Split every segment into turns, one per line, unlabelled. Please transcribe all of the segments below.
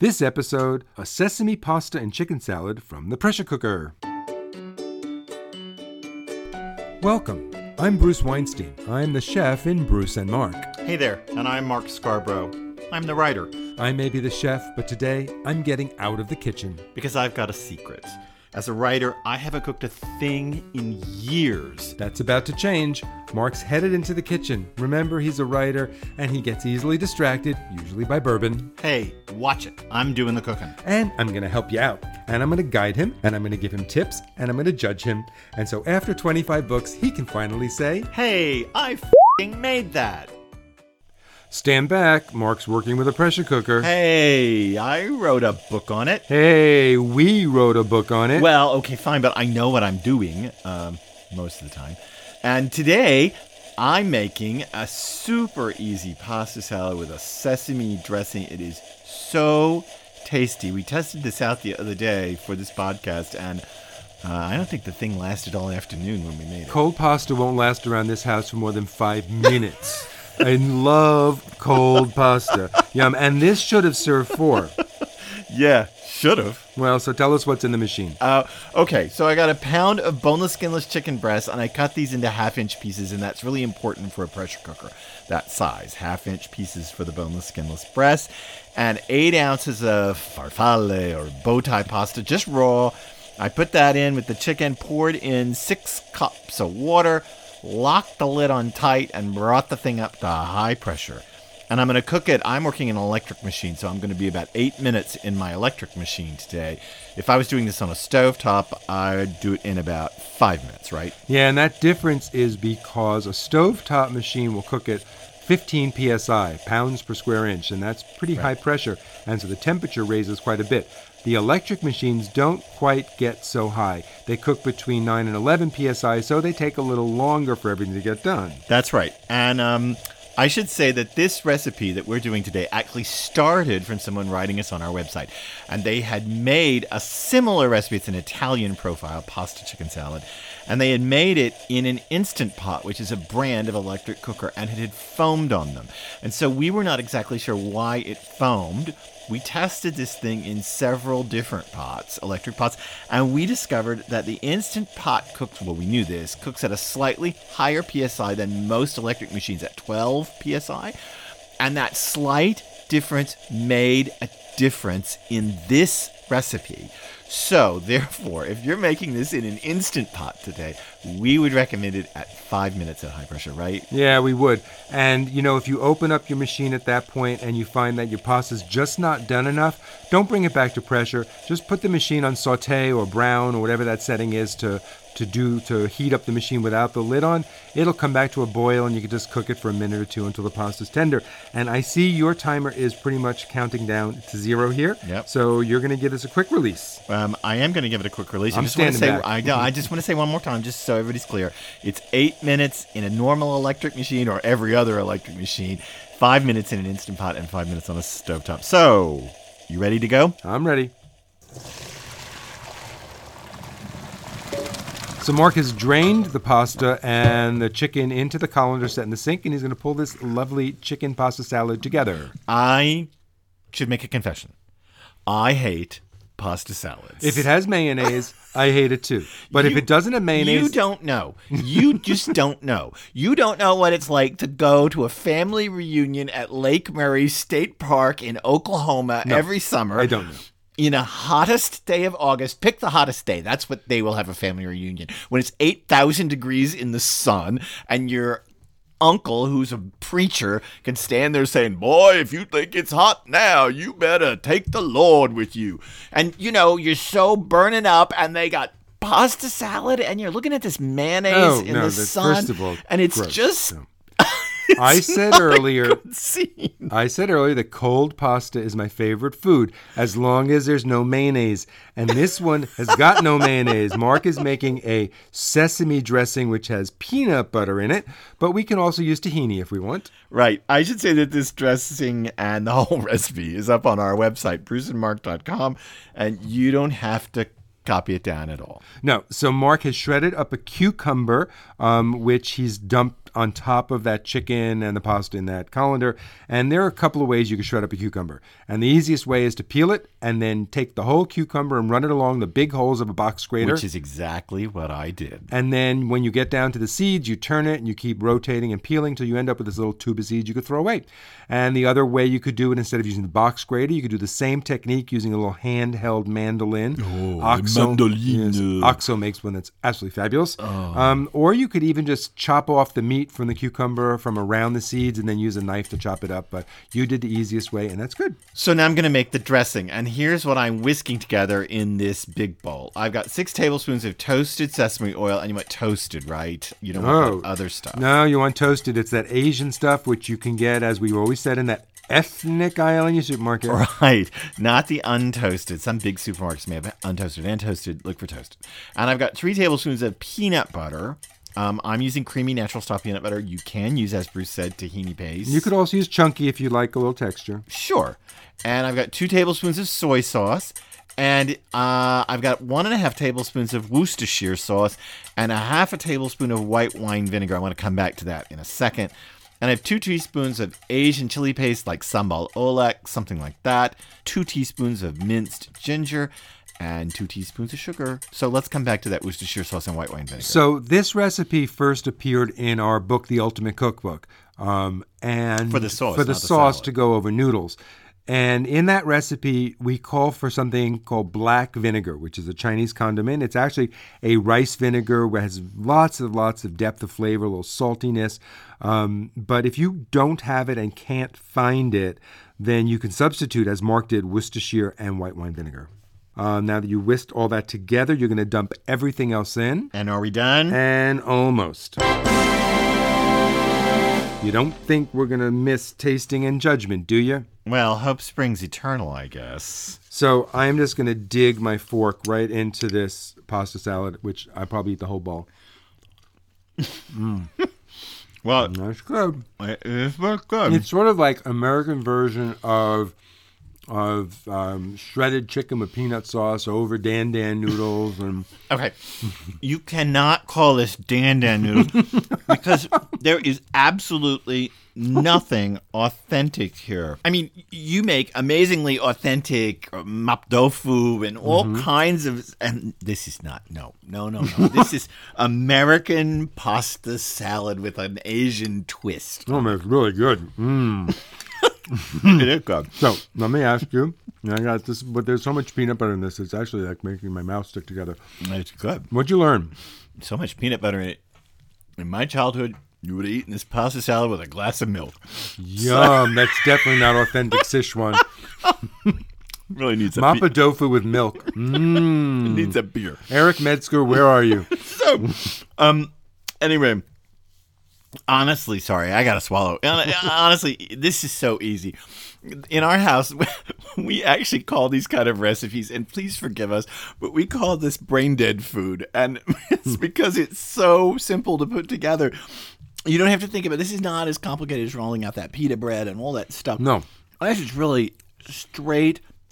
This episode, a sesame pasta and chicken salad from the pressure cooker. Welcome. I'm Bruce Weinstein. I'm the chef in Bruce and Mark.
Hey there, and I'm Mark Scarbrough. I'm the writer
I may be the chef, but today I'm getting out of the kitchen.
because I've got a secret. As a writer, I haven't cooked a thing in years.
That's about to change. Mark's headed into the kitchen. Remember, he's a writer and he gets easily distracted, usually by bourbon.
Hey, watch it. I'm doing the cooking.
And I'm going to help you out. And I'm going to guide him, and I'm going to give him tips, and I'm going to judge him. And so after 25 books, he can finally say,
Hey, I fing made that.
Stand back. Mark's working with a pressure cooker.
Hey, I wrote a book on it.
Hey, we wrote a book on it.
Well, okay, fine, but I know what I'm doing um, most of the time. And today, I'm making a super easy pasta salad with a sesame dressing. It is so tasty. We tested this out the other day for this podcast, and uh, I don't think the thing lasted all afternoon when we made it.
Cold pasta won't last around this house for more than five minutes. I love cold pasta. Yum. And this should have served four.
Yeah, should have.
Well, so tell us what's in the machine.
Uh, okay, so I got a pound of boneless, skinless chicken breasts, and I cut these into half-inch pieces, and that's really important for a pressure cooker. That size, half-inch pieces for the boneless, skinless breast, and eight ounces of farfalle or bow tie pasta, just raw. I put that in with the chicken, poured in six cups of water, locked the lid on tight, and brought the thing up to high pressure. And I'm going to cook it. I'm working in an electric machine, so I'm going to be about eight minutes in my electric machine today. If I was doing this on a stovetop, I'd do it in about five minutes, right?
Yeah, and that difference is because a stovetop machine will cook at 15 psi, pounds per square inch, and that's pretty high pressure, and so the temperature raises quite a bit. The electric machines don't quite get so high. They cook between 9 and 11 psi, so they take a little longer for everything to get done.
That's right. And um, I should say that this recipe that we're doing today actually started from someone writing us on our website. And they had made a similar recipe. It's an Italian profile, pasta chicken salad. And they had made it in an Instant Pot, which is a brand of electric cooker, and it had foamed on them. And so we were not exactly sure why it foamed. We tested this thing in several different pots, electric pots, and we discovered that the Instant Pot cooks, well, we knew this, cooks at a slightly higher PSI than most electric machines at 12 PSI. And that slight difference made a difference in this recipe. So, therefore, if you're making this in an instant pot today, we would recommend it at five minutes at high pressure, right?
Yeah, we would. And you know, if you open up your machine at that point and you find that your pasta's just not done enough, don't bring it back to pressure. Just put the machine on saute or brown or whatever that setting is to to do to heat up the machine without the lid on. It'll come back to a boil and you can just cook it for a minute or two until the pasta's tender. And I see your timer is pretty much counting down to zero here.
Yep.
So you're going to give us a quick release.
Um, I am going to give it a quick release. I
I'm
just want to say,
back.
I, I just want to say one more time, just so everybody's clear. It's eight minutes in a normal electric machine or every other electric machine, five minutes in an instant pot, and five minutes on a stovetop. So, you ready to go?
I'm ready. So Mark has drained the pasta and the chicken into the colander set in the sink, and he's going to pull this lovely chicken pasta salad together.
I should make a confession. I hate pasta salads.
If it has mayonnaise, I hate it too. But if it doesn't have mayonnaise, You
don't know. You just don't know. You don't know what it's like to go to a family reunion at Lake Murray State Park in Oklahoma every summer.
I don't know.
In a hottest day of August, pick the hottest day. That's what they will have a family reunion. When it's 8,000 degrees in the sun and your uncle, who's a preacher, can stand there saying, Boy, if you think it's hot now, you better take the Lord with you. And, you know, you're so burning up and they got pasta salad and you're looking at this mayonnaise
Oh,
in
no,
the sun.
all,
and it's
gross.
just.
No. I said earlier,
good.
I said earlier that cold pasta is my favorite food as long as there's no mayonnaise. And this one has got no mayonnaise. Mark is making a sesame dressing which has peanut butter in it, but we can also use tahini if we want.
Right. I should say that this dressing and the whole recipe is up on our website, bruceandmark.com, and you don't have to copy it down at all.
No, so Mark has shredded up a cucumber, um, which he's dumped on top of that chicken and the pasta in that colander. And there are a couple of ways you can shred up a cucumber. And the easiest way is to peel it and then take the whole cucumber and run it along the big holes of a box grater.
Which is exactly what I did.
And then when you get down to the seeds, you turn it and you keep rotating and peeling till you end up with this little tube of seeds you could throw away. And the other way you could do it instead of using the box grater, you could do the same technique using a little handheld mandolin.
Oh,
Oxo,
mandolin.
yes, Oxo makes one that's absolutely fabulous. Um, or you could even just chop off the meat from the cucumber from around the seeds and then use a knife to chop it up. But you did the easiest way, and that's good.
So now I'm going to make the dressing, and here's what I'm whisking together in this big bowl. I've got six tablespoons of toasted sesame oil, and you want toasted, right? You don't want
Oh.
that other stuff.
No, you want toasted. It's that Asian stuff which you can get, as we always said, in that ethnic aisle in your supermarket.
Right, not the untoasted. Some big supermarkets may have untoasted and toasted. Look for toasted. And I've got three tablespoons of peanut butter. Um, I'm using creamy natural style peanut butter. You can use, as Bruce said, tahini paste.
You could also use chunky if you like a little texture.
Sure. And I've got two tablespoons of soy sauce. And uh, I've got one and a half tablespoons of Worcestershire sauce and a half a tablespoon of white wine vinegar. I want to come back to that in a second. And I have two teaspoons of Asian chili paste, like sambal oelek, something like that. Two teaspoons of minced ginger and two teaspoons of sugar. So let's come back to that Worcestershire sauce and white wine vinegar.
So this recipe first appeared in our book, The Ultimate Cookbook, um, and
For the sauce,
for the
not the
to go over noodles. And in that recipe, we call for something called black vinegar, which is a Chinese condiment. It's actually a rice vinegar that has lots of lots of depth of flavor, a little saltiness. Um, but if you don't have it and can't find it, then you can substitute, as Mark did, Worcestershire and white wine vinegar. Uh, now that you whisked all that together, you're going to dump everything else in.
and are we done?
And almost. You don't think we're going to miss tasting and judgment, do you?
well, hope springs eternal, I guess.
So I'm just going to dig my fork right into this pasta salad, which I probably eat the whole bowl.
Well,
That's good.
it's good.
It's sort of like American version of of um, shredded chicken with peanut sauce over dan dan noodles and
Okay. you cannot call this Dan Dan noodle because there is absolutely nothing authentic here. I mean, you make amazingly authentic uh, mapo tofu and all kinds of and this is not no. No, no, no. this is American pasta salad with an Asian twist.
oh man, it's really good. Mm.
it is good.
So let me ask you. I got this, but there's so much peanut butter in this. It's actually like making my mouth stick together.
It's good.
What'd you learn?
So much peanut butter in it. In my childhood, you would have eaten this pasta salad with a glass of milk.
Yum! That's definitely not authentic Sichuan.
Really needs a
Mapo tofu with milk. Mm.
It needs a beer.
Eric Metzger, where are you?
So, um, anyway, honestly, sorry, I gotta swallow. Honestly, this is so easy. In our house, we actually call these kind of recipes, and please forgive us, but we call this brain dead food, and it's hmm. because it's so simple to put together. You don't have to think about. This is not as complicated as rolling out that pita bread and all that stuff.
No.
this is really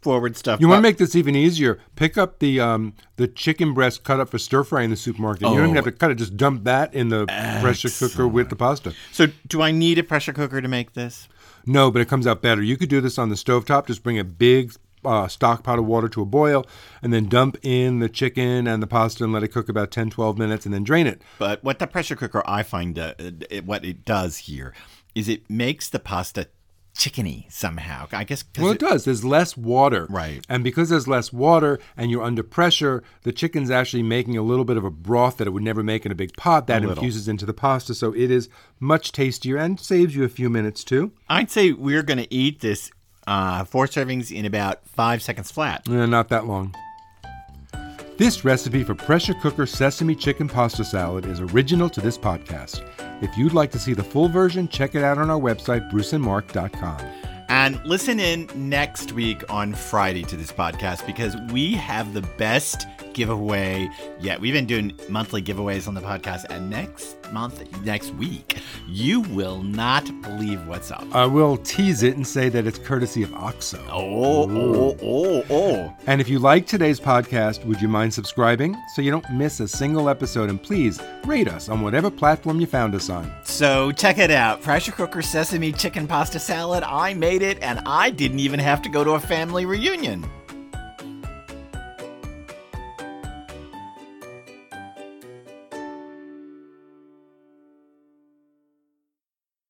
straightforward stuff.
You want to make this even easier? Pick up the um, the chicken breast cut up for stir fry in the supermarket. You don't even have to cut it; just dump that in the pressure cooker with the pasta.
So, do I need a pressure cooker to make this?
No, but it comes out better. You could do this on the stovetop. Just bring a big uh, stock pot of water to a boil, and then dump in the chicken and the pasta and let it cook about 10, 12 minutes, and then drain it.
But what the pressure cooker I find uh, it, what it does here is it makes the pasta chickeny somehow. I guess
Well, it does. There's less water.
Right.
And because there's less water and you're under pressure, the chicken's actually making a little bit of a broth that it would never make in a big pot that infuses into the pasta. So it is much tastier and saves you a few minutes too.
I'd say we're going to eat this uh, four servings in about five seconds flat.
Eh, not that long. This recipe for pressure cooker sesame chicken pasta salad is original to this podcast. If you'd like to see the full version, check it out on our website, bruceandmark.com.
And listen in next week on Friday to this podcast because we have the best giveaway yet. We've been doing monthly giveaways on the podcast, and next month, next week, you will not believe what's up.
I will tease it and say that it's courtesy of OXO.
Oh, oh, oh, oh, oh.
And if you like today's podcast, would you mind subscribing so you don't miss a single episode? And please rate us on whatever platform you found us on.
So check it out pressure cooker sesame chicken pasta salad. I made it, and I didn't even have to go to a family reunion.